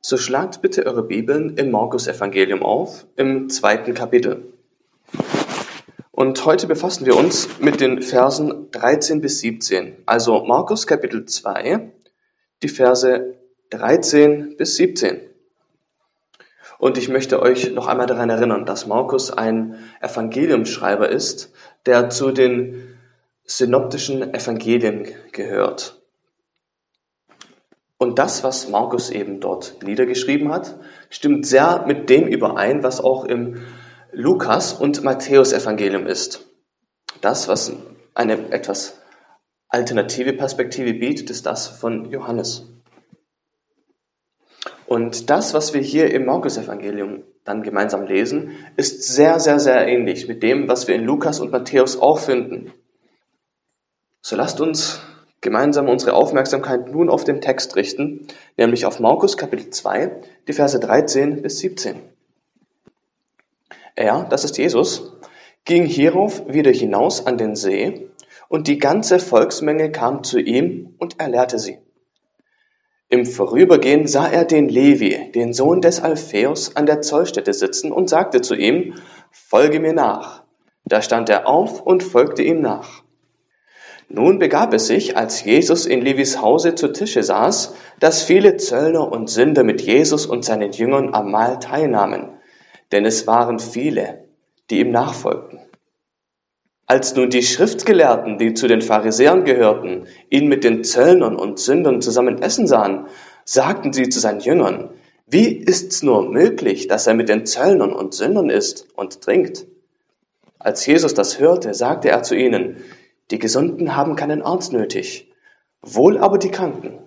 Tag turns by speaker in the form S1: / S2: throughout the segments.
S1: So schlagt bitte eure Bibeln im Markus-Evangelium auf, im zweiten Kapitel. Und heute befassen wir uns mit den Versen 13 bis 17. Also Markus Kapitel 2, die Verse 13 bis 17. Und ich möchte euch noch einmal daran erinnern, dass Markus ein Evangeliumsschreiber ist, der zu den synoptischen Evangelien gehört. Und das, was Markus eben dort niedergeschrieben hat, stimmt sehr mit dem überein, was auch im Lukas- und Matthäus-Evangelium ist. Das, was eine etwas alternative Perspektive bietet, ist das von Johannes. Und das, was wir hier im Markus-Evangelium dann gemeinsam lesen, ist sehr, sehr, sehr ähnlich mit dem, was wir in Lukas und Matthäus auch finden. So lasst uns gemeinsam unsere Aufmerksamkeit nun auf den Text richten, nämlich auf Markus Kapitel 2, die Verse 13 bis 17. Er, das ist Jesus, ging hierauf wieder hinaus an den See, und die ganze Volksmenge kam zu ihm und er lehrte sie. Im Vorübergehen sah er den Levi, den Sohn des Alpheus, an der Zollstätte sitzen und sagte zu ihm, Folge mir nach. Da stand er auf und folgte ihm nach. Nun begab es sich, als Jesus in Levis Hause zu Tische saß, dass viele Zöllner und Sünder mit Jesus und seinen Jüngern am Mahl teilnahmen, denn es waren viele, die ihm nachfolgten. Als nun die Schriftgelehrten, die zu den Pharisäern gehörten, ihn mit den Zöllnern und Sündern zusammen essen sahen, sagten sie zu seinen Jüngern, wie ist's nur möglich, dass er mit den Zöllnern und Sündern isst und trinkt? Als Jesus das hörte, sagte er zu ihnen, die Gesunden haben keinen Arzt nötig, wohl aber die Kranken.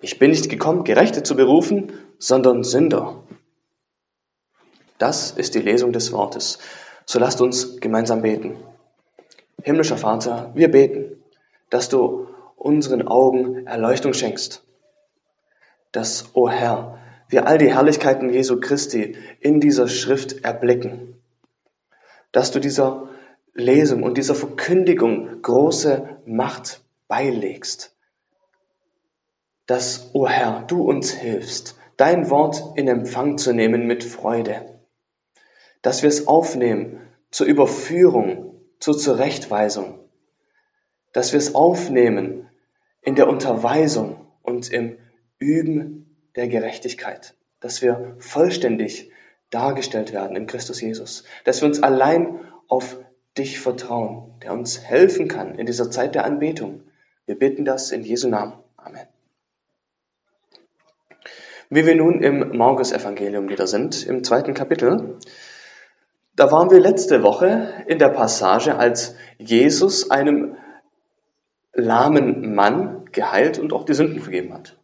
S1: Ich bin nicht gekommen, Gerechte zu berufen, sondern Sünder. Das ist die Lesung des Wortes. So lasst uns gemeinsam beten. Himmlischer Vater, wir beten, dass du unseren Augen Erleuchtung schenkst. Dass, o oh Herr, wir all die Herrlichkeiten Jesu Christi in dieser Schrift erblicken. Dass du dieser Lesung und dieser Verkündigung große Macht beilegst. Dass, o oh Herr, du uns hilfst, dein Wort in Empfang zu nehmen mit Freude. Dass wir es aufnehmen zur Überführung, zur Zurechtweisung. Dass wir es aufnehmen in der Unterweisung und im Üben der Gerechtigkeit. Dass wir vollständig dargestellt werden in Christus Jesus. Dass wir uns allein auf dich vertrauen, der uns helfen kann in dieser Zeit der Anbetung. Wir bitten das in Jesu Namen. Amen. Wie wir nun im Markus-Evangelium wieder sind, im zweiten Kapitel, da waren wir letzte Woche in der Passage, als Jesus einem lahmen Mann geheilt und auch die Sünden vergeben hat.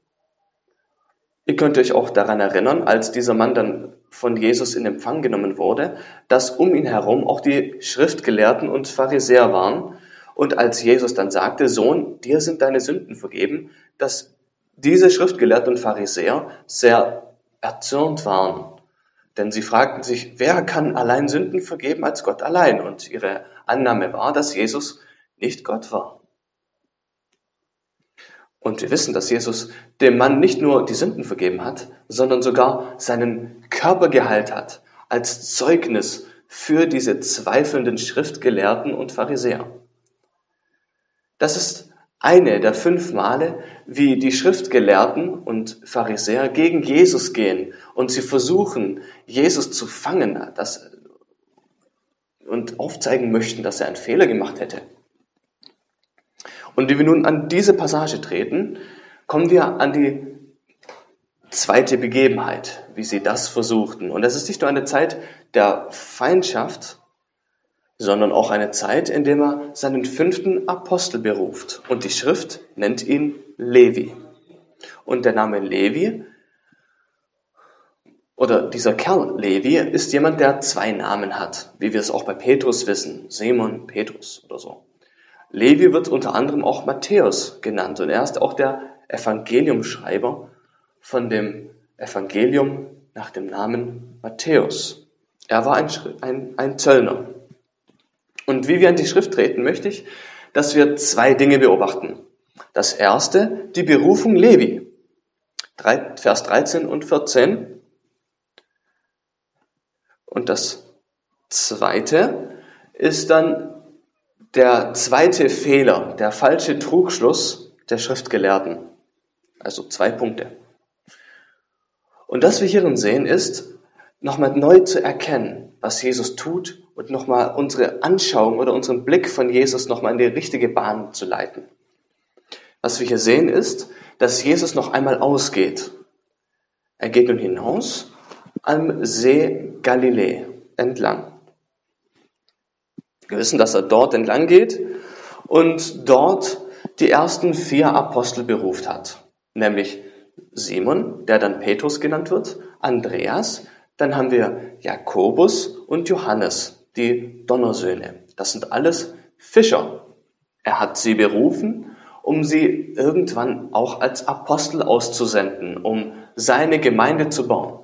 S1: Ihr könnt euch auch daran erinnern, als dieser Mann dann von Jesus in Empfang genommen wurde, dass um ihn herum auch die Schriftgelehrten und Pharisäer waren. Und als Jesus dann sagte, Sohn, dir sind deine Sünden vergeben, dass diese Schriftgelehrten und Pharisäer sehr erzürnt waren. Denn sie fragten sich, wer kann allein Sünden vergeben als Gott allein? Und ihre Annahme war, dass Jesus nicht Gott war. Und wir wissen, dass Jesus dem Mann nicht nur die Sünden vergeben hat, sondern sogar seinen Körper geheilt hat, als Zeugnis für diese zweifelnden Schriftgelehrten und Pharisäer. Das ist eine der fünf Male, wie die Schriftgelehrten und Pharisäer gegen Jesus gehen und sie versuchen, Jesus zu fangen dass, und aufzeigen möchten, dass er einen Fehler gemacht hätte. Und wie wir nun an diese Passage treten, kommen wir an die zweite Begebenheit, wie sie das versuchten. Und es ist nicht nur eine Zeit der Feindschaft, sondern auch eine Zeit, in der er seinen fünften Apostel beruft. Und die Schrift nennt ihn Levi. Und der Name Levi oder dieser Kerl Levi ist jemand, der zwei Namen hat, wie wir es auch bei Petrus wissen, Simon Petrus oder so. Levi wird unter anderem auch Matthäus genannt und er ist auch der Evangeliumschreiber von dem Evangelium nach dem Namen Matthäus. Er war ein, ein, ein Zöllner. Und wie wir an die Schrift treten, möchte ich, dass wir zwei Dinge beobachten. Das erste, die Berufung Levi. Vers 13 und 14. Und das zweite ist dann der zweite Fehler, der falsche Trugschluss der Schriftgelehrten. Also zwei Punkte. Und das wir hierin sehen ist, nochmal neu zu erkennen, was Jesus tut und nochmal unsere Anschauung oder unseren Blick von Jesus nochmal in die richtige Bahn zu leiten. Was wir hier sehen ist, dass Jesus noch einmal ausgeht. Er geht nun hinaus am See Galiläa entlang. Wir wissen, dass er dort entlang geht und dort die ersten vier Apostel beruft hat, nämlich Simon, der dann Petrus genannt wird, Andreas, dann haben wir Jakobus und Johannes, die Donnersöhne. Das sind alles Fischer. Er hat sie berufen, um sie irgendwann auch als Apostel auszusenden, um seine Gemeinde zu bauen.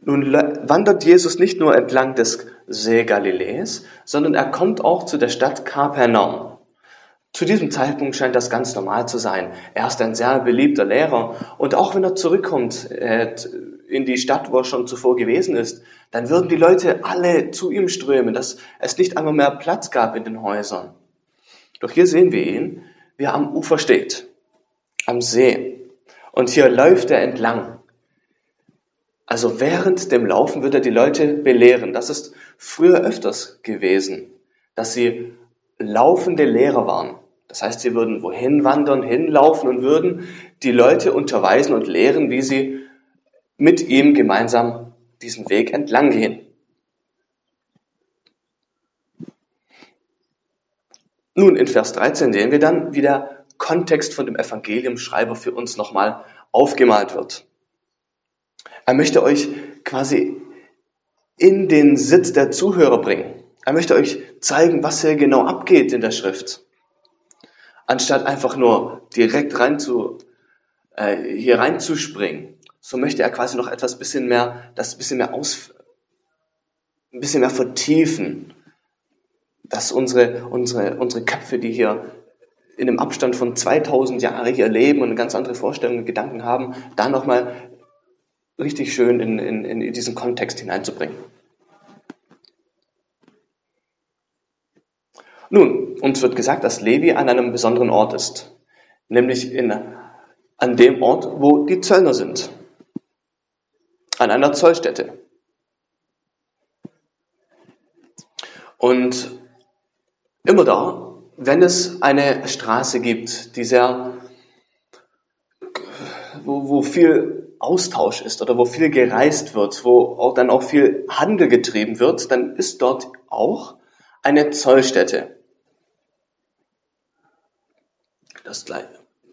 S1: Nun wandert Jesus nicht nur entlang des See Galiläas, sondern er kommt auch zu der Stadt Kapernaum. Zu diesem Zeitpunkt scheint das ganz normal zu sein. Er ist ein sehr beliebter Lehrer und auch wenn er zurückkommt äh, in die Stadt, wo er schon zuvor gewesen ist, dann würden die Leute alle zu ihm strömen, dass es nicht einmal mehr Platz gab in den Häusern. Doch hier sehen wir ihn, wie er am Ufer steht, am See. Und hier läuft er entlang. Also während dem Laufen wird er die Leute belehren. Das ist früher öfters gewesen, dass sie laufende Lehrer waren. Das heißt, sie würden wohin wandern, hinlaufen und würden die Leute unterweisen und lehren, wie sie mit ihm gemeinsam diesen Weg entlang gehen. Nun, in Vers 13 sehen wir dann, wie der Kontext von dem Evangeliumschreiber für uns nochmal aufgemalt wird. Er möchte euch quasi in den Sitz der Zuhörer bringen. Er möchte euch zeigen, was hier genau abgeht in der Schrift. Anstatt einfach nur direkt rein zu, äh, hier reinzuspringen, so möchte er quasi noch etwas bisschen mehr, das bisschen mehr aus, ein bisschen mehr vertiefen, dass unsere, unsere, unsere Köpfe, die hier in einem Abstand von 2000 Jahren hier leben und eine ganz andere Vorstellungen und Gedanken haben, da nochmal richtig schön in, in, in diesen Kontext hineinzubringen. Nun, uns wird gesagt, dass Levi an einem besonderen Ort ist, nämlich in, an dem Ort, wo die Zöllner sind, an einer Zollstätte. Und immer da, wenn es eine Straße gibt, die sehr, wo, wo viel Austausch ist oder wo viel gereist wird, wo auch dann auch viel Handel getrieben wird, dann ist dort auch eine Zollstätte. Das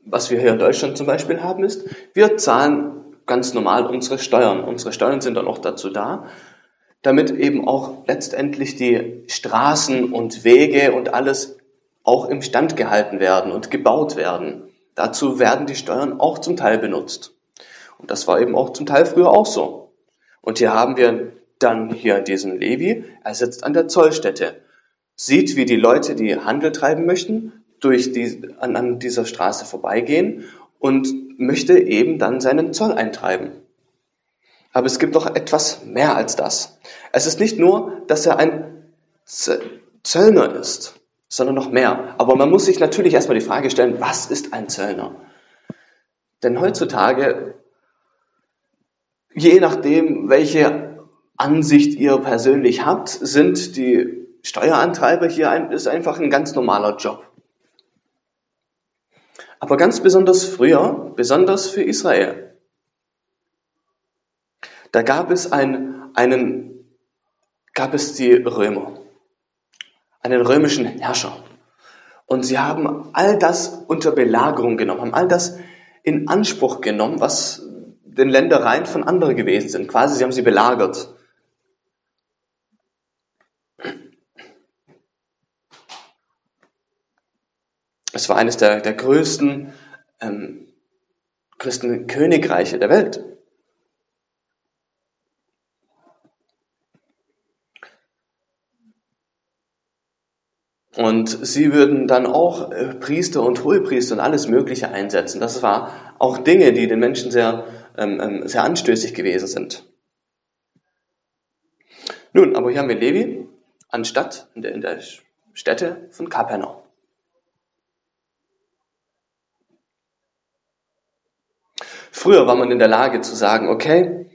S1: was wir hier in Deutschland zum Beispiel haben, ist, wir zahlen ganz normal unsere Steuern. Unsere Steuern sind dann auch dazu da, damit eben auch letztendlich die Straßen und Wege und alles auch im Stand gehalten werden und gebaut werden. Dazu werden die Steuern auch zum Teil benutzt. Und das war eben auch zum Teil früher auch so. Und hier haben wir dann hier diesen Levi, er sitzt an der Zollstätte, sieht, wie die Leute, die Handel treiben möchten, durch die, an, an dieser Straße vorbeigehen und möchte eben dann seinen Zoll eintreiben. Aber es gibt doch etwas mehr als das. Es ist nicht nur, dass er ein Zöllner ist, sondern noch mehr. Aber man muss sich natürlich erstmal die Frage stellen, was ist ein Zöllner? Denn heutzutage, je nachdem, welche Ansicht ihr persönlich habt, sind die Steuerantreiber hier ein, ist einfach ein ganz normaler Job. Aber ganz besonders früher, besonders für Israel. Da gab es ein, einen, gab es die Römer, einen römischen Herrscher. Und sie haben all das unter Belagerung genommen, haben all das in Anspruch genommen, was den Ländereien von anderen gewesen sind. Quasi, sie haben sie belagert. Es war eines der, der größten, ähm, größten Königreiche der Welt. Und sie würden dann auch äh, Priester und Hohepriester und alles Mögliche einsetzen. Das war auch Dinge, die den Menschen sehr, ähm, ähm, sehr anstößig gewesen sind. Nun, aber hier haben wir Levi anstatt in der, in der Stätte von Kapernaum. Früher war man in der Lage zu sagen, okay,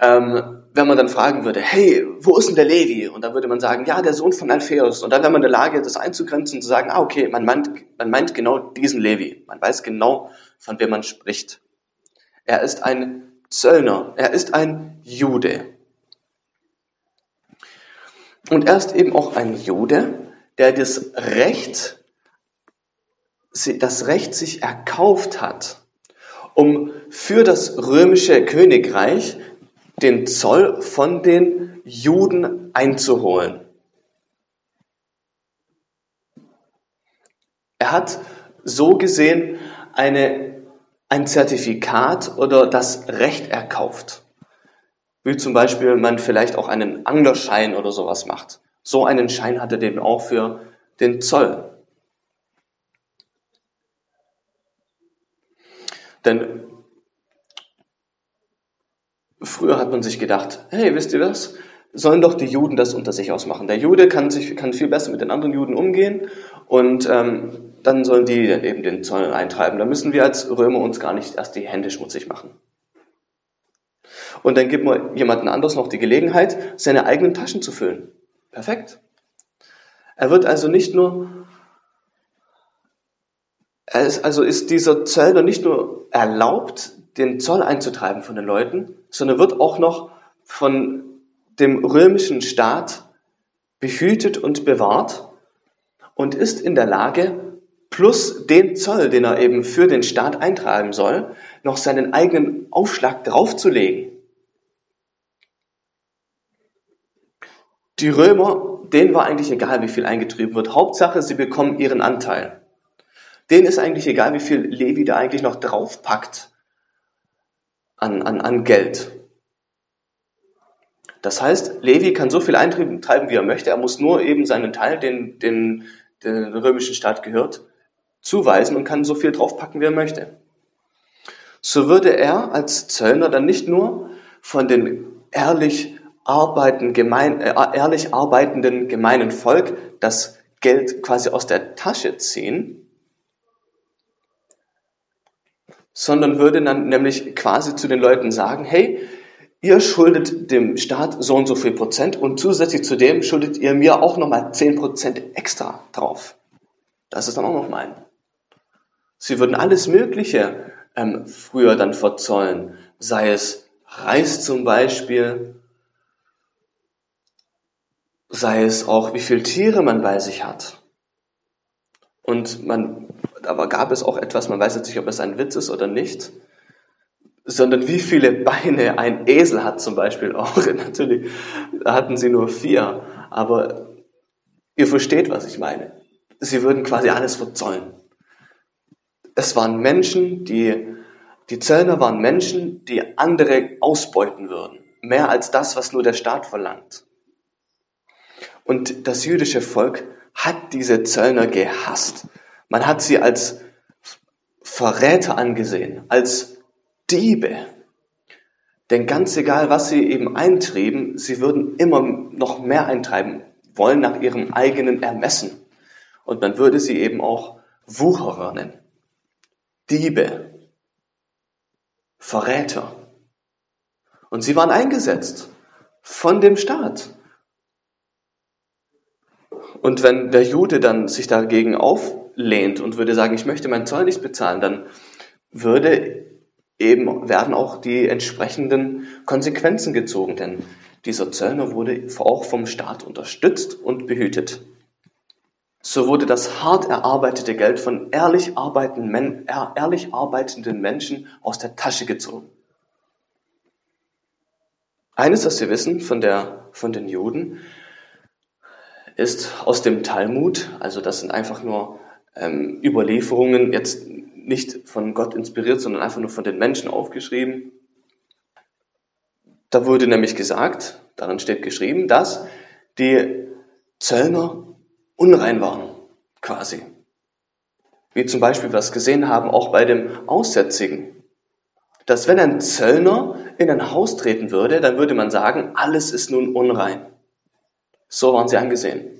S1: ähm, wenn man dann fragen würde, hey, wo ist denn der Levi? Und dann würde man sagen, ja, der Sohn von Alphaeus. Und dann wäre man in der Lage, das einzugrenzen und zu sagen, ah, okay, man meint, man meint genau diesen Levi. Man weiß genau, von wem man spricht. Er ist ein Zöllner. Er ist ein Jude. Und er ist eben auch ein Jude, der das Recht, das Recht sich erkauft hat, um für das römische Königreich den Zoll von den Juden einzuholen. Er hat so gesehen eine, ein Zertifikat oder das Recht erkauft. Wie zum Beispiel man vielleicht auch einen Anglerschein oder sowas macht. So einen Schein hat er eben auch für den Zoll. Denn Früher hat man sich gedacht, hey, wisst ihr was? Sollen doch die Juden das unter sich ausmachen. Der Jude kann, sich, kann viel besser mit den anderen Juden umgehen und ähm, dann sollen die eben den Zoll eintreiben. Da müssen wir als Römer uns gar nicht erst die Hände schmutzig machen. Und dann gibt man jemanden anders noch die Gelegenheit, seine eigenen Taschen zu füllen. Perfekt. Er wird also nicht nur, ist, also ist dieser Zöllner nicht nur erlaubt, den Zoll einzutreiben von den Leuten, sondern wird auch noch von dem römischen Staat behütet und bewahrt und ist in der Lage, plus den Zoll, den er eben für den Staat eintreiben soll, noch seinen eigenen Aufschlag draufzulegen. Die Römer, denen war eigentlich egal, wie viel eingetrieben wird. Hauptsache, sie bekommen ihren Anteil. Denen ist eigentlich egal, wie viel Levi da eigentlich noch draufpackt an, an, an Geld. Das heißt, Levi kann so viel eintreiben, wie er möchte. Er muss nur eben seinen Teil, den, den, den römischen Staat gehört, zuweisen und kann so viel draufpacken, wie er möchte. So würde er als Zöllner dann nicht nur von den ehrlich, arbeiten, gemein, äh, ehrlich arbeitenden gemeinen Volk das Geld quasi aus der Tasche ziehen, sondern würde dann nämlich quasi zu den Leuten sagen, hey, ihr schuldet dem Staat so und so viel Prozent und zusätzlich zu dem schuldet ihr mir auch nochmal 10 Prozent extra drauf. Das ist dann auch noch mein. Sie würden alles Mögliche ähm, früher dann verzollen, sei es Reis zum Beispiel, sei es auch, wie viele Tiere man bei sich hat. Und man aber gab es auch etwas, man weiß jetzt nicht, ob es ein Witz ist oder nicht, sondern wie viele Beine ein Esel hat zum Beispiel auch. Natürlich hatten sie nur vier, aber ihr versteht, was ich meine. Sie würden quasi alles verzollen. Es waren Menschen, die, die Zöllner waren Menschen, die andere ausbeuten würden. Mehr als das, was nur der Staat verlangt. Und das jüdische Volk hat diese Zöllner gehasst. Man hat sie als Verräter angesehen, als Diebe. Denn ganz egal, was sie eben eintrieben, sie würden immer noch mehr eintreiben wollen nach ihrem eigenen Ermessen. Und man würde sie eben auch Wucherer nennen. Diebe. Verräter. Und sie waren eingesetzt von dem Staat. Und wenn der Jude dann sich dagegen auflehnt und würde sagen, ich möchte meinen Zoll nicht bezahlen, dann würde eben, werden auch die entsprechenden Konsequenzen gezogen, denn dieser Zöllner wurde auch vom Staat unterstützt und behütet. So wurde das hart erarbeitete Geld von ehrlich, arbeitenden, ehrlich arbeitenden Menschen aus der Tasche gezogen. Eines, was wir wissen von, der, von den Juden, ist aus dem Talmud, also das sind einfach nur ähm, Überlieferungen, jetzt nicht von Gott inspiriert, sondern einfach nur von den Menschen aufgeschrieben. Da wurde nämlich gesagt, darin steht geschrieben, dass die Zöllner unrein waren, quasi. Wie zum Beispiel wir es gesehen haben, auch bei dem Aussätzigen. Dass wenn ein Zöllner in ein Haus treten würde, dann würde man sagen, alles ist nun unrein. So waren sie angesehen.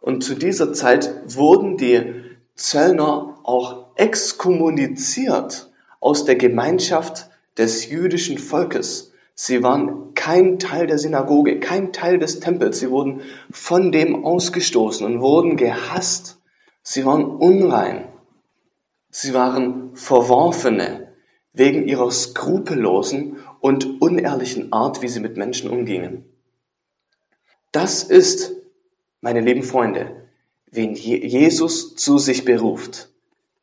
S1: Und zu dieser Zeit wurden die Zöllner auch exkommuniziert aus der Gemeinschaft des jüdischen Volkes. Sie waren kein Teil der Synagoge, kein Teil des Tempels. Sie wurden von dem ausgestoßen und wurden gehasst. Sie waren unrein. Sie waren Verworfene wegen ihrer skrupellosen und unehrlichen Art, wie sie mit Menschen umgingen. Das ist, meine lieben Freunde, wen Jesus zu sich beruft.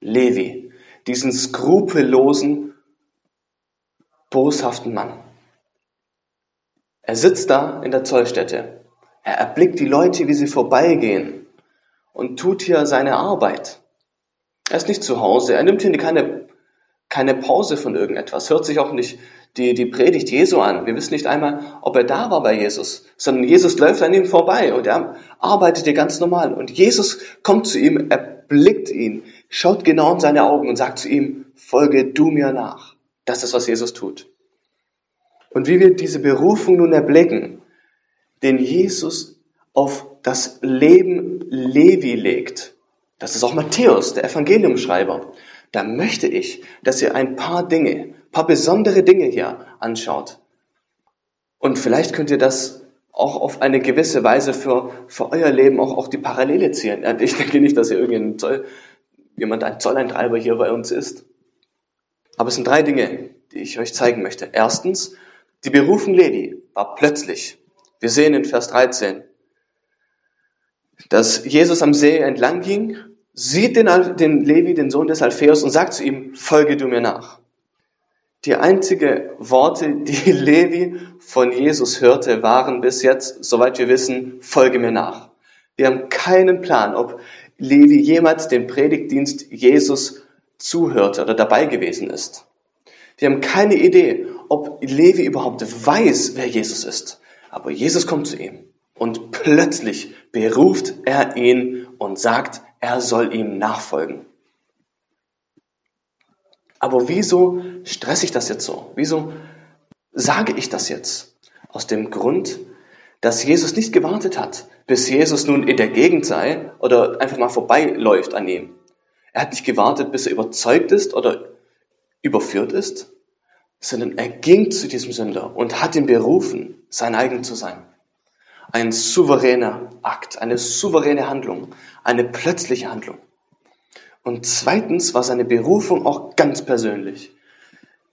S1: Levi, diesen skrupellosen, boshaften Mann. Er sitzt da in der Zollstätte. Er erblickt die Leute, wie sie vorbeigehen und tut hier seine Arbeit. Er ist nicht zu Hause. Er nimmt hier keine, keine Pause von irgendetwas, hört sich auch nicht die, die Predigt Jesu an. Wir wissen nicht einmal, ob er da war bei Jesus, sondern Jesus läuft an ihm vorbei und er arbeitet hier ganz normal. Und Jesus kommt zu ihm, er blickt ihn, schaut genau in seine Augen und sagt zu ihm, folge du mir nach. Das ist, was Jesus tut. Und wie wir diese Berufung nun erblicken, den Jesus auf das Leben Levi legt, das ist auch Matthäus, der Evangeliumschreiber, da möchte ich, dass ihr ein paar Dinge, paar besondere Dinge hier anschaut. Und vielleicht könnt ihr das auch auf eine gewisse Weise für, für euer Leben auch, auch die Parallele ziehen. Ich denke nicht, dass ihr irgendein Zoll, jemand ein Zolleintreiber hier bei uns ist. Aber es sind drei Dinge, die ich euch zeigen möchte. Erstens, die Berufung Levi war plötzlich. Wir sehen in Vers 13, dass Jesus am See entlang ging, sieht den, den Levi, den Sohn des Alpheus, und sagt zu ihm, folge du mir nach. Die einzige Worte, die Levi von Jesus hörte, waren bis jetzt, soweit wir wissen, folge mir nach. Wir haben keinen Plan, ob Levi jemals den Predigtdienst Jesus zuhörte oder dabei gewesen ist. Wir haben keine Idee, ob Levi überhaupt weiß, wer Jesus ist. Aber Jesus kommt zu ihm und plötzlich beruft er ihn und sagt, er soll ihm nachfolgen. Aber wieso stresse ich das jetzt so? Wieso sage ich das jetzt? Aus dem Grund, dass Jesus nicht gewartet hat, bis Jesus nun in der Gegend sei oder einfach mal vorbeiläuft an ihm. Er hat nicht gewartet, bis er überzeugt ist oder überführt ist, sondern er ging zu diesem Sünder und hat ihn berufen, sein eigen zu sein. Ein souveräner Akt, eine souveräne Handlung, eine plötzliche Handlung. Und zweitens war seine Berufung auch ganz persönlich.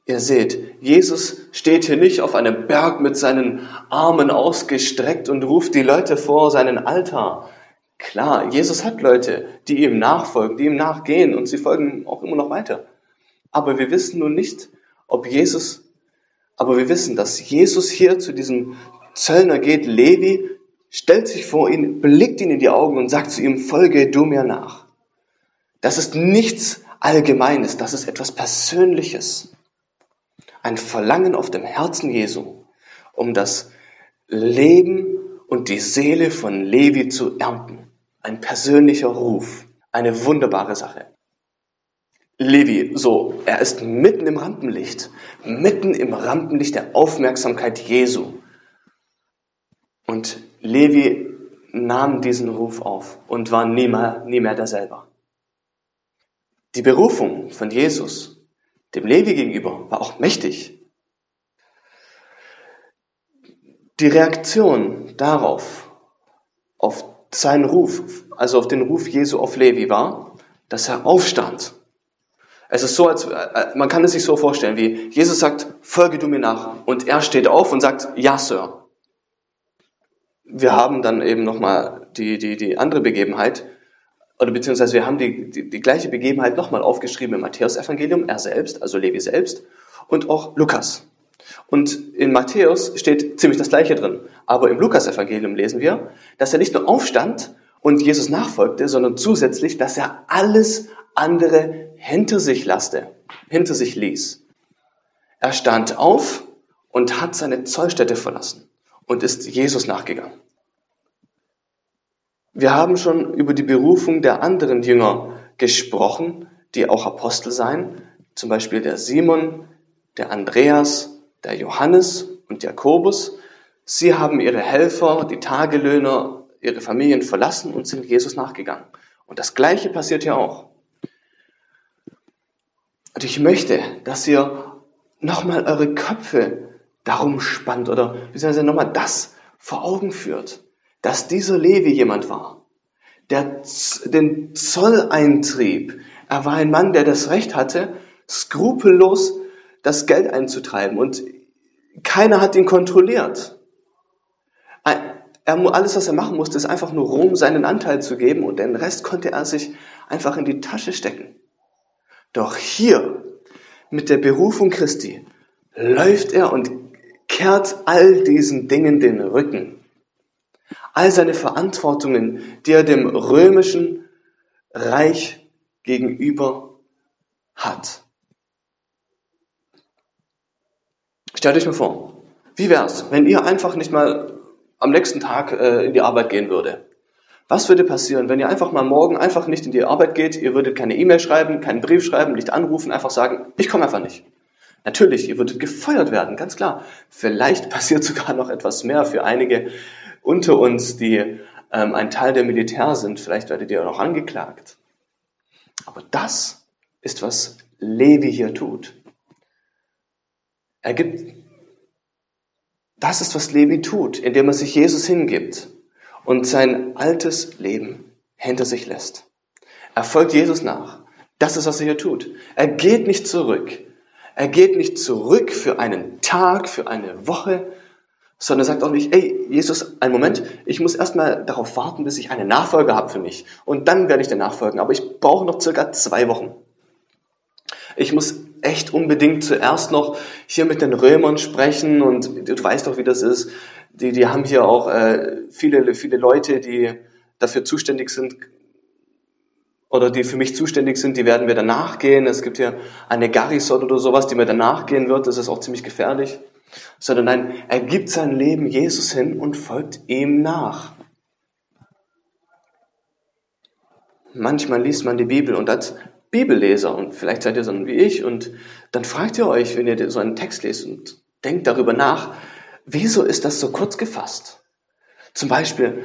S1: Ihr seht, Jesus steht hier nicht auf einem Berg mit seinen Armen ausgestreckt und ruft die Leute vor seinen Altar. Klar, Jesus hat Leute, die ihm nachfolgen, die ihm nachgehen und sie folgen auch immer noch weiter. Aber wir wissen nun nicht, ob Jesus, aber wir wissen, dass Jesus hier zu diesem Zöllner geht, Levi, stellt sich vor ihn, blickt ihn in die Augen und sagt zu ihm, folge du mir nach. Das ist nichts Allgemeines, das ist etwas Persönliches. Ein Verlangen auf dem Herzen Jesu, um das Leben und die Seele von Levi zu ernten. Ein persönlicher Ruf, eine wunderbare Sache. Levi, so, er ist mitten im Rampenlicht, mitten im Rampenlicht der Aufmerksamkeit Jesu. Und Levi nahm diesen Ruf auf und war nie mehr, nie mehr derselbe. Die Berufung von Jesus dem Levi gegenüber war auch mächtig. Die Reaktion darauf, auf seinen Ruf, also auf den Ruf Jesu auf Levi war, dass er aufstand es ist so, als äh, man kann es sich so vorstellen, wie Jesus sagt, folge du mir nach. Und er steht auf und sagt, ja, Sir. Wir haben dann eben nochmal die, die, die andere Begebenheit, oder beziehungsweise wir haben die, die, die gleiche Begebenheit nochmal aufgeschrieben im Matthäus-Evangelium, er selbst, also Levi selbst, und auch Lukas. Und in Matthäus steht ziemlich das Gleiche drin. Aber im Lukas-Evangelium lesen wir, dass er nicht nur aufstand und Jesus nachfolgte, sondern zusätzlich, dass er alles andere hinter sich lasste, hinter sich ließ. Er stand auf und hat seine Zollstätte verlassen und ist Jesus nachgegangen. Wir haben schon über die Berufung der anderen Jünger gesprochen, die auch Apostel seien, zum Beispiel der Simon, der Andreas, der Johannes und Jakobus. Sie haben ihre Helfer, die Tagelöhner, ihre Familien verlassen und sind Jesus nachgegangen. Und das Gleiche passiert hier auch. Und ich möchte, dass ihr nochmal eure Köpfe darum spannt oder beziehungsweise nochmal das vor Augen führt, dass dieser Levi jemand war, der den Zoll eintrieb. Er war ein Mann, der das Recht hatte, skrupellos das Geld einzutreiben und keiner hat ihn kontrolliert. Er, alles, was er machen musste, ist einfach nur Rom seinen Anteil zu geben und den Rest konnte er sich einfach in die Tasche stecken. Doch hier, mit der Berufung Christi, läuft er und kehrt all diesen Dingen den Rücken. All seine Verantwortungen, die er dem römischen Reich gegenüber hat. Stellt euch mal vor, wie wär's, wenn ihr einfach nicht mal am nächsten Tag äh, in die Arbeit gehen würde? Was würde passieren, wenn ihr einfach mal morgen einfach nicht in die Arbeit geht, ihr würdet keine E-Mail schreiben, keinen Brief schreiben, nicht anrufen, einfach sagen, ich komme einfach nicht. Natürlich, ihr würdet gefeuert werden, ganz klar. Vielleicht passiert sogar noch etwas mehr für einige unter uns, die ähm, ein Teil der Militär sind. Vielleicht werdet ihr auch noch angeklagt. Aber das ist, was Levi hier tut. Er gibt, das ist, was Levi tut, indem er sich Jesus hingibt und sein altes Leben hinter sich lässt. Er folgt Jesus nach. Das ist, was er hier tut. Er geht nicht zurück. Er geht nicht zurück für einen Tag, für eine Woche, sondern er sagt auch nicht, ey, Jesus, einen Moment, ich muss erstmal darauf warten, bis ich eine Nachfolge habe für mich. Und dann werde ich dir nachfolgen. Aber ich brauche noch circa zwei Wochen. Ich muss echt unbedingt zuerst noch hier mit den Römern sprechen und du weißt doch, wie das ist die, die haben hier auch äh, viele, viele Leute, die dafür zuständig sind oder die für mich zuständig sind, die werden mir danach gehen. Es gibt hier eine Garrison oder sowas, die mir danach gehen wird. Das ist auch ziemlich gefährlich. Sondern nein, er gibt sein Leben Jesus hin und folgt ihm nach. Manchmal liest man die Bibel und als Bibelleser, und vielleicht seid ihr so wie ich, und dann fragt ihr euch, wenn ihr so einen Text lest und denkt darüber nach, Wieso ist das so kurz gefasst? Zum Beispiel,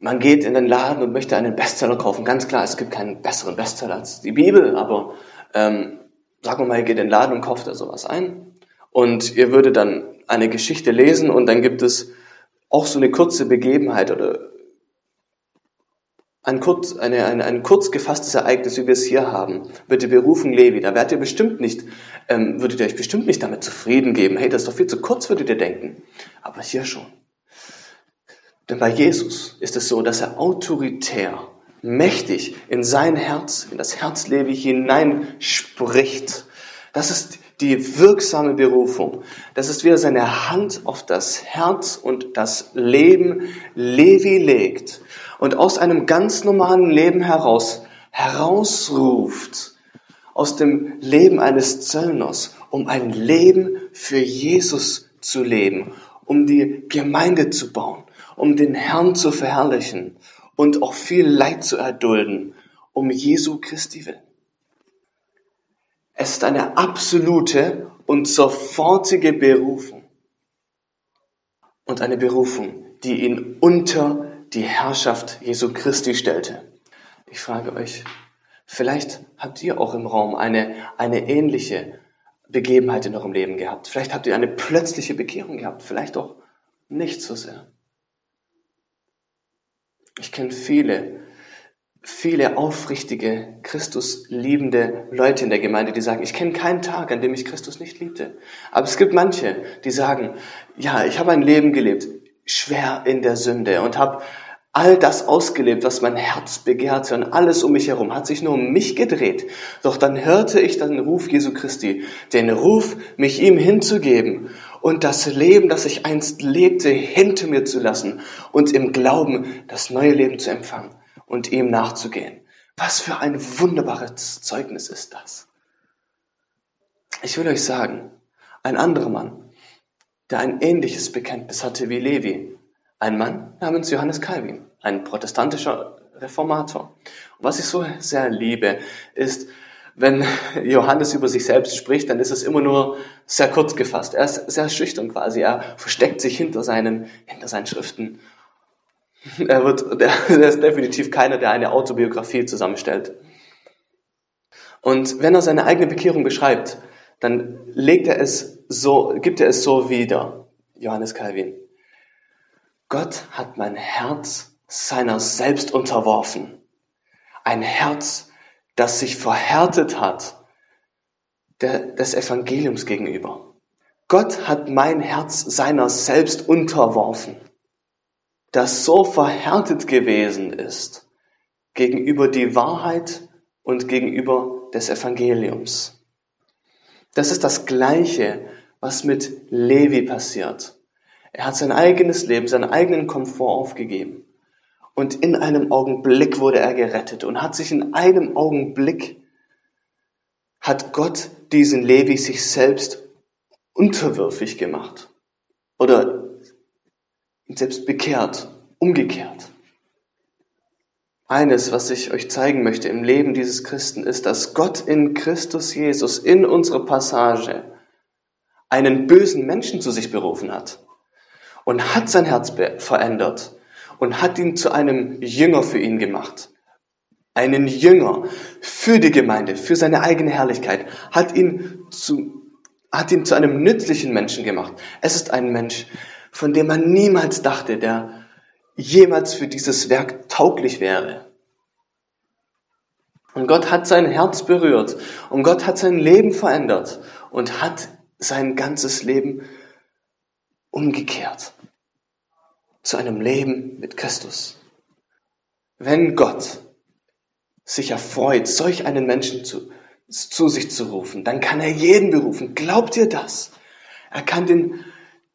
S1: man geht in den Laden und möchte einen Bestseller kaufen. Ganz klar, es gibt keinen besseren Bestseller als die Bibel, aber ähm, sagen wir mal, ihr geht in den Laden und kauft da sowas ein und ihr würdet dann eine Geschichte lesen und dann gibt es auch so eine kurze Begebenheit oder ein kurz, eine, ein, ein kurz gefasstes Ereignis, wie wir es hier haben, wird die Berufung Levi. Da werdet ihr bestimmt nicht, ähm, würdet ihr euch bestimmt nicht damit zufrieden geben. Hey, das ist doch viel zu kurz, würdet ihr denken. Aber hier schon. Denn bei Jesus ist es so, dass er autoritär, mächtig in sein Herz, in das Herz Levi hineinspricht. Das ist die wirksame Berufung. Das ist, wie er seine Hand auf das Herz und das Leben Levi legt und aus einem ganz normalen Leben heraus herausruft, aus dem Leben eines Zöllners, um ein Leben für Jesus zu leben, um die Gemeinde zu bauen, um den Herrn zu verherrlichen und auch viel Leid zu erdulden, um Jesu Christi willen. Es ist eine absolute und sofortige Berufung. Und eine Berufung, die ihn unter die Herrschaft Jesu Christi stellte. Ich frage euch, vielleicht habt ihr auch im Raum eine, eine ähnliche Begebenheit in eurem Leben gehabt. Vielleicht habt ihr eine plötzliche Bekehrung gehabt, vielleicht auch nicht so sehr. Ich kenne viele, viele aufrichtige, Christus liebende Leute in der Gemeinde, die sagen, ich kenne keinen Tag, an dem ich Christus nicht liebte. Aber es gibt manche, die sagen, ja, ich habe ein Leben gelebt, schwer in der Sünde und habe all das ausgelebt, was mein Herz begehrte und alles um mich herum hat sich nur um mich gedreht. Doch dann hörte ich den Ruf Jesu Christi, den Ruf, mich ihm hinzugeben und das Leben, das ich einst lebte, hinter mir zu lassen und im Glauben das neue Leben zu empfangen und ihm nachzugehen. Was für ein wunderbares Zeugnis ist das. Ich will euch sagen, ein anderer Mann, der ein ähnliches Bekenntnis hatte wie Levi, ein Mann namens Johannes Calvin, ein protestantischer Reformator. Und was ich so sehr liebe, ist, wenn Johannes über sich selbst spricht, dann ist es immer nur sehr kurz gefasst. Er ist sehr schüchtern quasi. Er versteckt sich hinter seinen, hinter seinen Schriften. Er wird, der ist definitiv keiner, der eine Autobiografie zusammenstellt. Und wenn er seine eigene Bekehrung beschreibt, dann legt er es so, gibt er es so wieder, Johannes Calvin. Gott hat mein Herz seiner selbst unterworfen. Ein Herz, das sich verhärtet hat der, des Evangeliums gegenüber. Gott hat mein Herz seiner selbst unterworfen, das so verhärtet gewesen ist gegenüber die Wahrheit und gegenüber des Evangeliums. Das ist das Gleiche, was mit Levi passiert. Er hat sein eigenes Leben, seinen eigenen Komfort aufgegeben. Und in einem Augenblick wurde er gerettet und hat sich in einem Augenblick, hat Gott diesen Levi sich selbst unterwürfig gemacht. Oder selbst bekehrt, umgekehrt. Eines, was ich euch zeigen möchte im Leben dieses Christen, ist, dass Gott in Christus Jesus in unserer Passage einen bösen Menschen zu sich berufen hat und hat sein Herz verändert und hat ihn zu einem Jünger für ihn gemacht. Einen Jünger für die Gemeinde, für seine eigene Herrlichkeit, hat ihn zu, hat ihn zu einem nützlichen Menschen gemacht. Es ist ein Mensch, von dem man niemals dachte, der jemals für dieses Werk tauglich wäre. Und Gott hat sein Herz berührt und Gott hat sein Leben verändert und hat sein ganzes Leben umgekehrt zu einem Leben mit Christus. Wenn Gott sich erfreut, solch einen Menschen zu, zu sich zu rufen, dann kann er jeden berufen. Glaubt ihr das? Er kann den,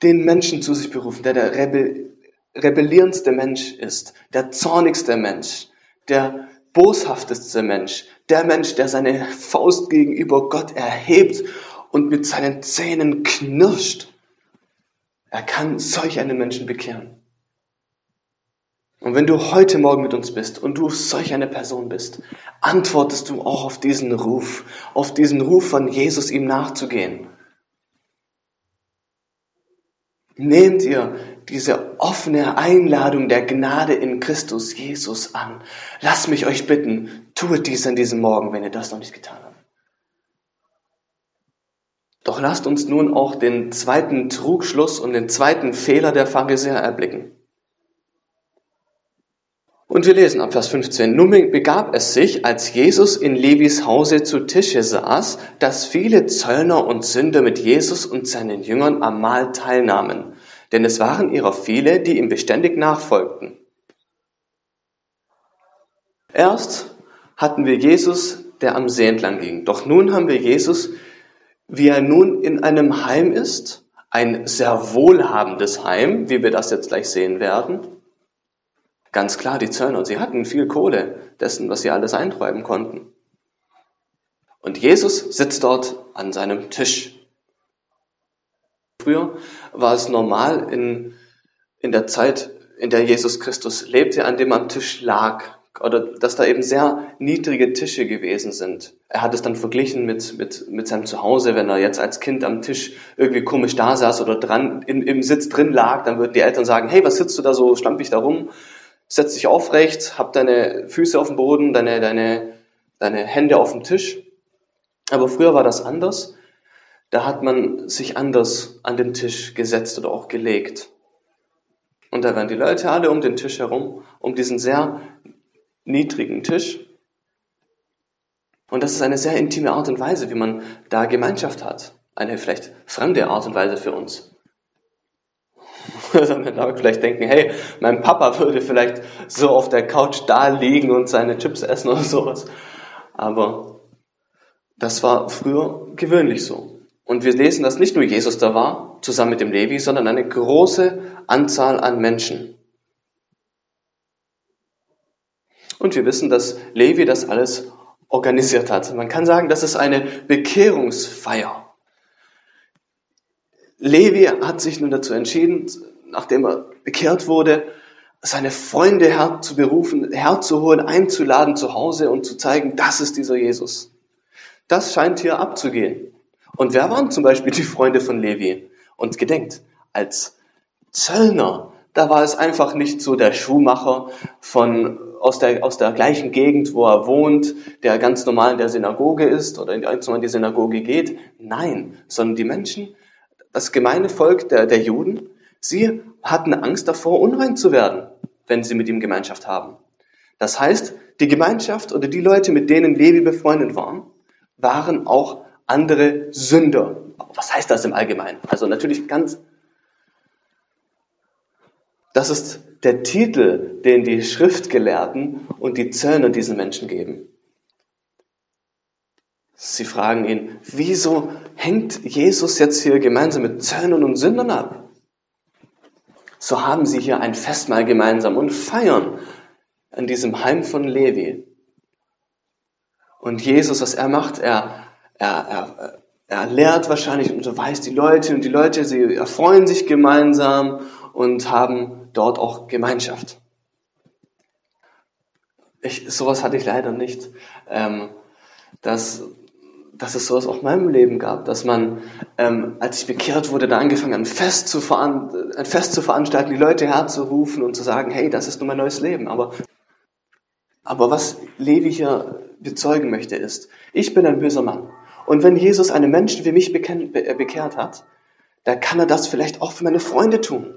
S1: den Menschen zu sich berufen, der der Rebell, rebellierendste Mensch ist, der zornigste Mensch, der boshafteste Mensch, der Mensch, der seine Faust gegenüber Gott erhebt und mit seinen Zähnen knirscht. Er kann solch einen Menschen bekehren. Und wenn du heute Morgen mit uns bist und du solch eine Person bist, antwortest du auch auf diesen Ruf, auf diesen Ruf von Jesus, ihm nachzugehen. Nehmt ihr diese offene Einladung der Gnade in Christus Jesus an. Lass mich euch bitten, tue dies an diesem Morgen, wenn ihr das noch nicht getan habt. Doch lasst uns nun auch den zweiten Trugschluss und den zweiten Fehler der Pharisäer erblicken. Und wir lesen ab Vers 15. Nun begab es sich, als Jesus in Levis Hause zu Tische saß, dass viele Zöllner und Sünder mit Jesus und seinen Jüngern am Mahl teilnahmen. Denn es waren ihrer viele, die ihm beständig nachfolgten. Erst hatten wir Jesus, der am See entlang ging. Doch nun haben wir Jesus, wie er nun in einem Heim ist, ein sehr wohlhabendes Heim, wie wir das jetzt gleich sehen werden Ganz klar, die Zöllner, sie hatten viel Kohle dessen, was sie alles eintreiben konnten. Und Jesus sitzt dort an seinem Tisch. Früher war es normal in, in der Zeit, in der Jesus Christus lebte, an dem am Tisch lag, oder dass da eben sehr niedrige Tische gewesen sind. Er hat es dann verglichen mit, mit, mit seinem Zuhause, wenn er jetzt als Kind am Tisch irgendwie komisch da saß oder dran, in, im Sitz drin lag, dann würden die Eltern sagen, hey, was sitzt du da so schlampig da rum? setz dich aufrecht, hab deine Füße auf dem Boden, deine, deine, deine Hände auf dem Tisch. Aber früher war das anders. Da hat man sich anders an den Tisch gesetzt oder auch gelegt. Und da waren die Leute alle um den Tisch herum, um diesen sehr niedrigen Tisch. Und das ist eine sehr intime Art und Weise, wie man da Gemeinschaft hat. Eine vielleicht fremde Art und Weise für uns. Sondern man vielleicht denken, hey, mein Papa würde vielleicht so auf der Couch da liegen und seine Chips essen oder sowas. Aber das war früher gewöhnlich so. Und wir lesen, dass nicht nur Jesus da war, zusammen mit dem Levi, sondern eine große Anzahl an Menschen. Und wir wissen, dass Levi das alles organisiert hat. Man kann sagen, das ist eine Bekehrungsfeier. Levi hat sich nun dazu entschieden, nachdem er bekehrt wurde, seine Freunde herzuberufen, herzuholen, einzuladen zu Hause und zu zeigen, das ist dieser Jesus. Das scheint hier abzugehen. Und wer waren zum Beispiel die Freunde von Levi? Und gedenkt, als Zöllner, da war es einfach nicht so der Schuhmacher von, aus, der, aus der gleichen Gegend, wo er wohnt, der ganz normal in der Synagoge ist oder ganz normal in die Synagoge geht. Nein, sondern die Menschen, das gemeine Volk der, der Juden, sie hatten Angst davor, unrein zu werden, wenn sie mit ihm Gemeinschaft haben. Das heißt, die Gemeinschaft oder die Leute, mit denen Levi befreundet waren, waren auch andere Sünder. Was heißt das im Allgemeinen? Also natürlich ganz, das ist der Titel, den die Schriftgelehrten und die Zöllner diesen Menschen geben. Sie fragen ihn, wieso hängt Jesus jetzt hier gemeinsam mit Zöllnern und Sündern ab? So haben sie hier ein Festmahl gemeinsam und feiern an diesem Heim von Levi. Und Jesus, was er macht, er, er, er, er lehrt wahrscheinlich und unterweist die Leute und die Leute, sie erfreuen sich gemeinsam und haben dort auch Gemeinschaft. Ich, sowas hatte ich leider nicht. Ähm, dass, dass es sowas auch in meinem Leben gab, dass man, ähm, als ich bekehrt wurde, da angefangen ein Fest, zu ein Fest zu veranstalten, die Leute herzurufen und zu sagen, hey, das ist nur mein neues Leben. Aber, aber was Levi hier bezeugen möchte, ist, ich bin ein böser Mann. Und wenn Jesus einen Menschen wie mich bekehrt hat, dann kann er das vielleicht auch für meine Freunde tun.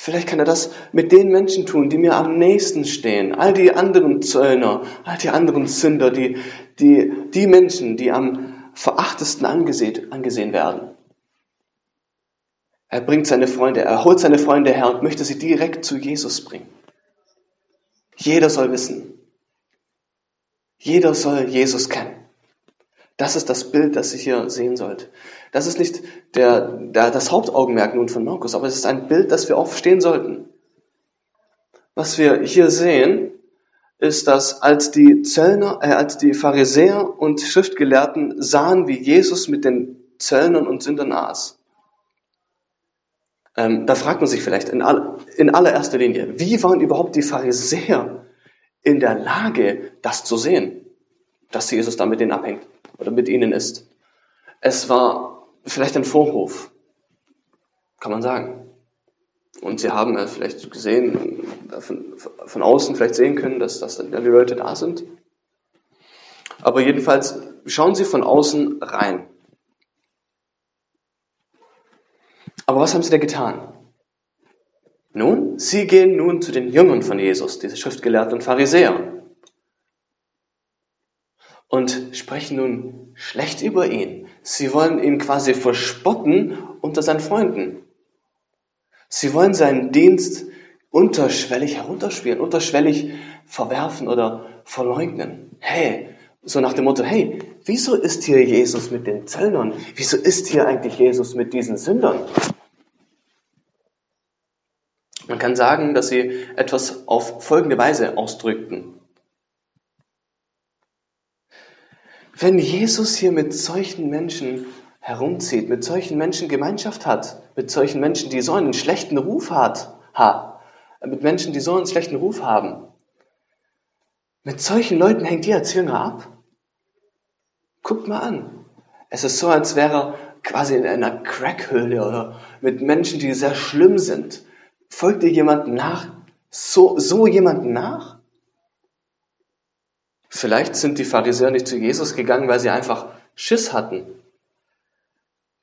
S1: Vielleicht kann er das mit den Menschen tun, die mir am nächsten stehen. All die anderen Zöllner, all die anderen Sünder, die, die, die Menschen, die am verachtesten angesehen, angesehen werden. Er bringt seine Freunde, er holt seine Freunde her und möchte sie direkt zu Jesus bringen. Jeder soll wissen. Jeder soll Jesus kennen. Das ist das Bild, das ihr hier sehen sollt. Das ist nicht der, der, das Hauptaugenmerk nun von Markus, aber es ist ein Bild, das wir aufstehen sollten. Was wir hier sehen, ist, dass als die Zöllner, äh, als die Pharisäer und Schriftgelehrten sahen, wie Jesus mit den Zöllnern und Sündern aß, ähm, da fragt man sich vielleicht in, all, in allererster Linie, wie waren überhaupt die Pharisäer in der Lage, das zu sehen, dass Jesus da mit denen abhängt? oder mit ihnen ist. Es war vielleicht ein Vorhof, kann man sagen. Und sie haben vielleicht gesehen, von, von außen vielleicht sehen können, dass, dass die Leute da sind. Aber jedenfalls schauen sie von außen rein. Aber was haben sie da getan? Nun, sie gehen nun zu den Jüngern von Jesus, diese Schriftgelehrten und Pharisäer und sprechen nun schlecht über ihn. Sie wollen ihn quasi verspotten unter seinen Freunden. Sie wollen seinen Dienst unterschwellig herunterspielen, unterschwellig verwerfen oder verleugnen. Hey, so nach dem Motto, hey, wieso ist hier Jesus mit den Zöllnern? Wieso ist hier eigentlich Jesus mit diesen Sündern? Man kann sagen, dass sie etwas auf folgende Weise ausdrückten. Wenn Jesus hier mit solchen Menschen herumzieht, mit solchen Menschen Gemeinschaft hat, mit solchen Menschen, die so einen schlechten Ruf hat, ha, mit Menschen, die so einen schlechten Ruf haben, mit solchen Leuten hängt ihr als Jünger ab. Guckt mal an. Es ist so, als wäre er quasi in einer Crackhöhle oder mit Menschen, die sehr schlimm sind. Folgt ihr jemandem nach? So, so jemanden nach? Vielleicht sind die Pharisäer nicht zu Jesus gegangen, weil sie einfach Schiss hatten.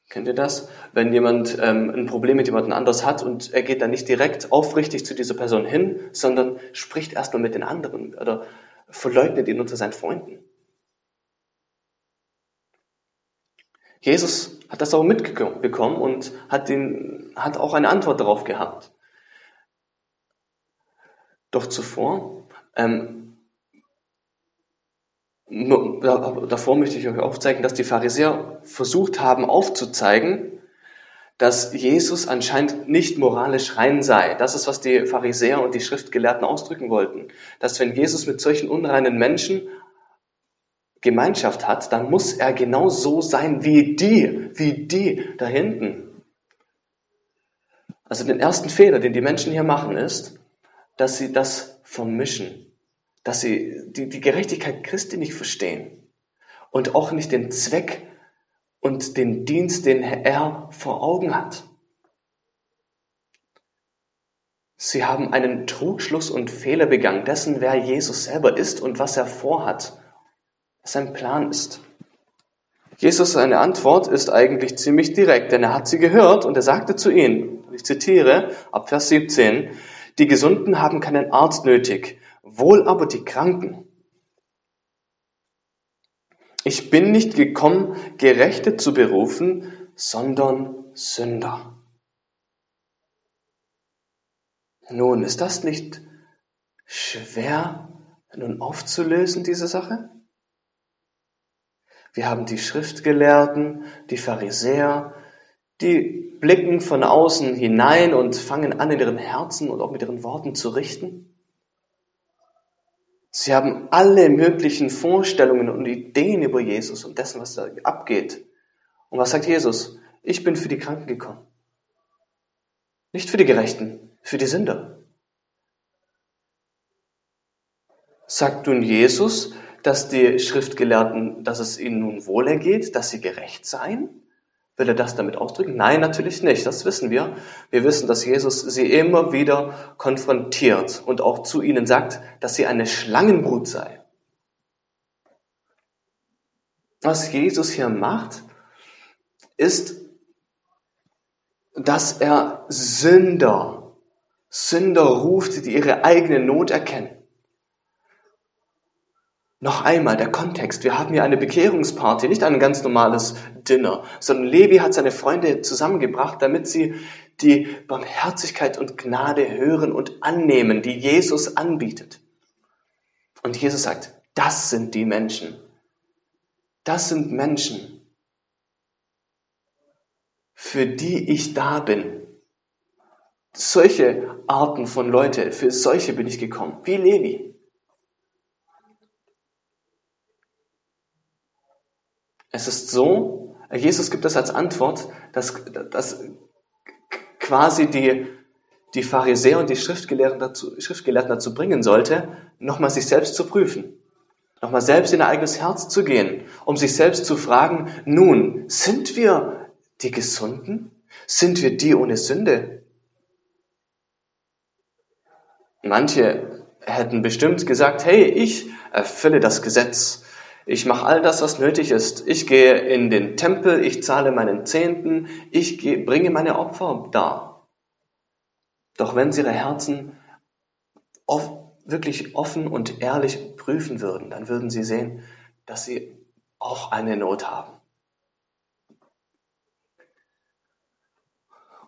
S1: Kennt ihr das? Wenn jemand ähm, ein Problem mit jemandem anders hat und er geht dann nicht direkt aufrichtig zu dieser Person hin, sondern spricht erstmal mit den anderen oder verleugnet ihn unter seinen Freunden. Jesus hat das auch mitbekommen und hat, den, hat auch eine Antwort darauf gehabt. Doch zuvor ähm, davor möchte ich euch aufzeigen, dass die Pharisäer versucht haben aufzuzeigen, dass Jesus anscheinend nicht moralisch rein sei. Das ist, was die Pharisäer und die Schriftgelehrten ausdrücken wollten. Dass wenn Jesus mit solchen unreinen Menschen Gemeinschaft hat, dann muss er genau so sein wie die, wie die da hinten. Also den ersten Fehler, den die Menschen hier machen, ist, dass sie das vermischen, dass sie die, die Gerechtigkeit Christi nicht verstehen und auch nicht den Zweck und den Dienst, den er vor Augen hat. Sie haben einen Trugschluss und Fehler begangen dessen, wer Jesus selber ist und was er vorhat, was sein Plan ist. Jesus, seine Antwort ist eigentlich ziemlich direkt, denn er hat sie gehört und er sagte zu ihnen, ich zitiere ab Vers 17, die Gesunden haben keinen Arzt nötig, wohl aber die Kranken. Ich bin nicht gekommen, Gerechte zu berufen, sondern Sünder. Nun, ist das nicht schwer nun aufzulösen, diese Sache? Wir haben die Schriftgelehrten, die Pharisäer, die blicken von außen hinein und fangen an, in ihren Herzen und auch mit ihren Worten zu richten. Sie haben alle möglichen Vorstellungen und Ideen über Jesus und dessen, was da abgeht. Und was sagt Jesus? Ich bin für die Kranken gekommen. Nicht für die Gerechten, für die Sünder. Sagt nun Jesus, dass die Schriftgelehrten, dass es ihnen nun wohlergeht, dass sie gerecht seien? Will er das damit ausdrücken? Nein, natürlich nicht. Das wissen wir. Wir wissen, dass Jesus sie immer wieder konfrontiert und auch zu ihnen sagt, dass sie eine Schlangenbrut sei. Was Jesus hier macht, ist, dass er Sünder, Sünder ruft, die ihre eigene Not erkennen. Noch einmal der Kontext. Wir haben hier eine Bekehrungsparty, nicht ein ganz normales Dinner, sondern Levi hat seine Freunde zusammengebracht, damit sie die Barmherzigkeit und Gnade hören und annehmen, die Jesus anbietet. Und Jesus sagt, das sind die Menschen. Das sind Menschen, für die ich da bin. Solche Arten von Leute, für solche bin ich gekommen, wie Levi. Es ist so, Jesus gibt das als Antwort, dass, dass quasi die, die Pharisäer und die Schriftgelehrten dazu, Schriftgelehrten dazu bringen sollte, nochmal sich selbst zu prüfen, nochmal selbst in ihr eigenes Herz zu gehen, um sich selbst zu fragen, nun, sind wir die Gesunden? Sind wir die ohne Sünde? Manche hätten bestimmt gesagt, hey, ich erfülle das Gesetz. Ich mache all das, was nötig ist. Ich gehe in den Tempel, ich zahle meinen Zehnten, ich gehe, bringe meine Opfer dar. Doch wenn sie ihre Herzen off, wirklich offen und ehrlich prüfen würden, dann würden sie sehen, dass sie auch eine Not haben.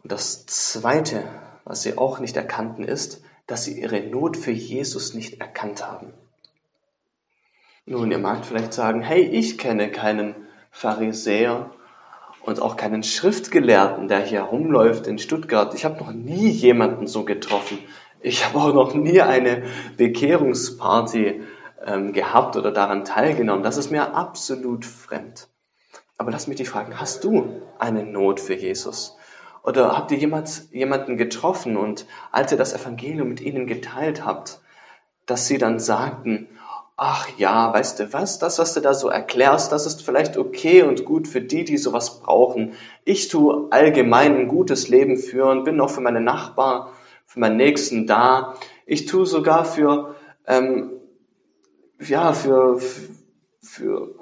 S1: Und das Zweite, was sie auch nicht erkannten, ist, dass sie ihre Not für Jesus nicht erkannt haben. Nun, ihr mag vielleicht sagen, hey, ich kenne keinen Pharisäer und auch keinen Schriftgelehrten, der hier rumläuft in Stuttgart. Ich habe noch nie jemanden so getroffen. Ich habe auch noch nie eine Bekehrungsparty ähm, gehabt oder daran teilgenommen. Das ist mir absolut fremd. Aber lass mich dich fragen, hast du eine Not für Jesus? Oder habt ihr jemals, jemanden getroffen und als ihr das Evangelium mit ihnen geteilt habt, dass sie dann sagten, ach ja, weißt du was, das, was du da so erklärst, das ist vielleicht okay und gut für die, die sowas brauchen. Ich tue allgemein ein gutes Leben führen, bin auch für meine Nachbarn, für meinen Nächsten da. Ich tue sogar für, ähm, ja, für, für,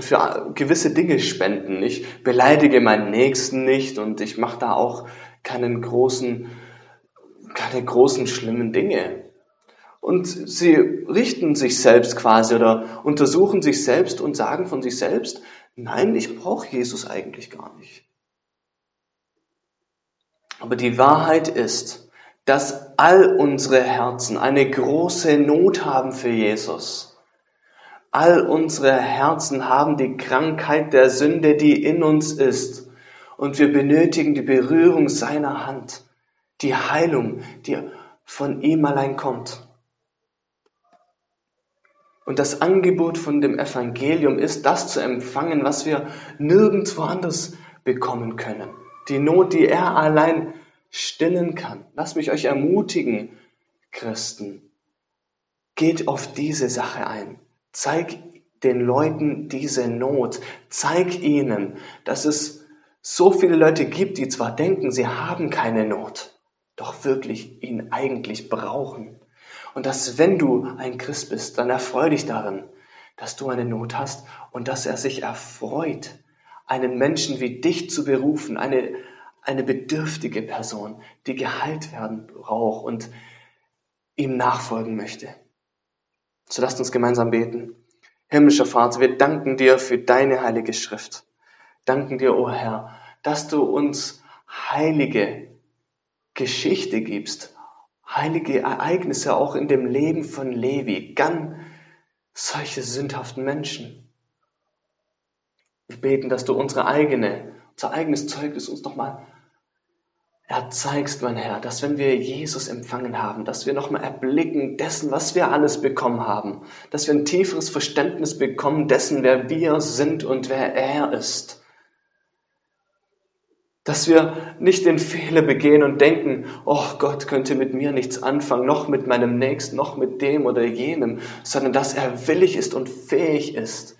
S1: für gewisse Dinge spenden. Ich beleidige meinen Nächsten nicht und ich mache da auch keinen großen, keine großen schlimmen Dinge. Und sie richten sich selbst quasi oder untersuchen sich selbst und sagen von sich selbst, nein, ich brauche Jesus eigentlich gar nicht. Aber die Wahrheit ist, dass all unsere Herzen eine große Not haben für Jesus. All unsere Herzen haben die Krankheit der Sünde, die in uns ist. Und wir benötigen die Berührung seiner Hand, die Heilung, die von ihm allein kommt. Und das Angebot von dem Evangelium ist, das zu empfangen, was wir nirgendwo anders bekommen können. Die Not, die er allein stillen kann. Lasst mich euch ermutigen, Christen. Geht auf diese Sache ein. Zeig den Leuten diese Not. Zeig ihnen, dass es so viele Leute gibt, die zwar denken, sie haben keine Not, doch wirklich ihn eigentlich brauchen. Und dass wenn du ein Christ bist, dann erfreu dich darin, dass du eine Not hast und dass er sich erfreut, einen Menschen wie dich zu berufen, eine, eine bedürftige Person, die geheilt werden braucht und ihm nachfolgen möchte. So lasst uns gemeinsam beten. Himmlischer Vater, wir danken dir für deine heilige Schrift. Danken dir, o oh Herr, dass du uns heilige Geschichte gibst, heilige Ereignisse auch in dem Leben von Levi, ganz solche sündhaften Menschen. Wir beten, dass du unsere eigene, unser eigenes Zeugnis uns nochmal erzeigst, mein Herr, dass wenn wir Jesus empfangen haben, dass wir nochmal erblicken dessen, was wir alles bekommen haben, dass wir ein tieferes Verständnis bekommen dessen, wer wir sind und wer er ist. Dass wir nicht den Fehler begehen und denken, oh Gott könnte mit mir nichts anfangen, noch mit meinem Nächsten, noch mit dem oder jenem, sondern dass er willig ist und fähig ist,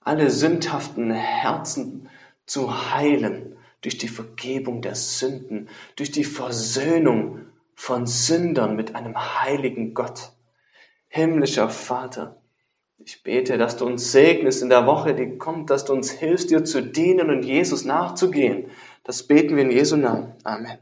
S1: alle sündhaften Herzen zu heilen durch die Vergebung der Sünden, durch die Versöhnung von Sündern mit einem heiligen Gott. Himmlischer Vater, ich bete, dass du uns segnest in der Woche, die kommt, dass du uns hilfst, dir zu dienen und Jesus nachzugehen. Das beten wir in Jesu Namen. Amen.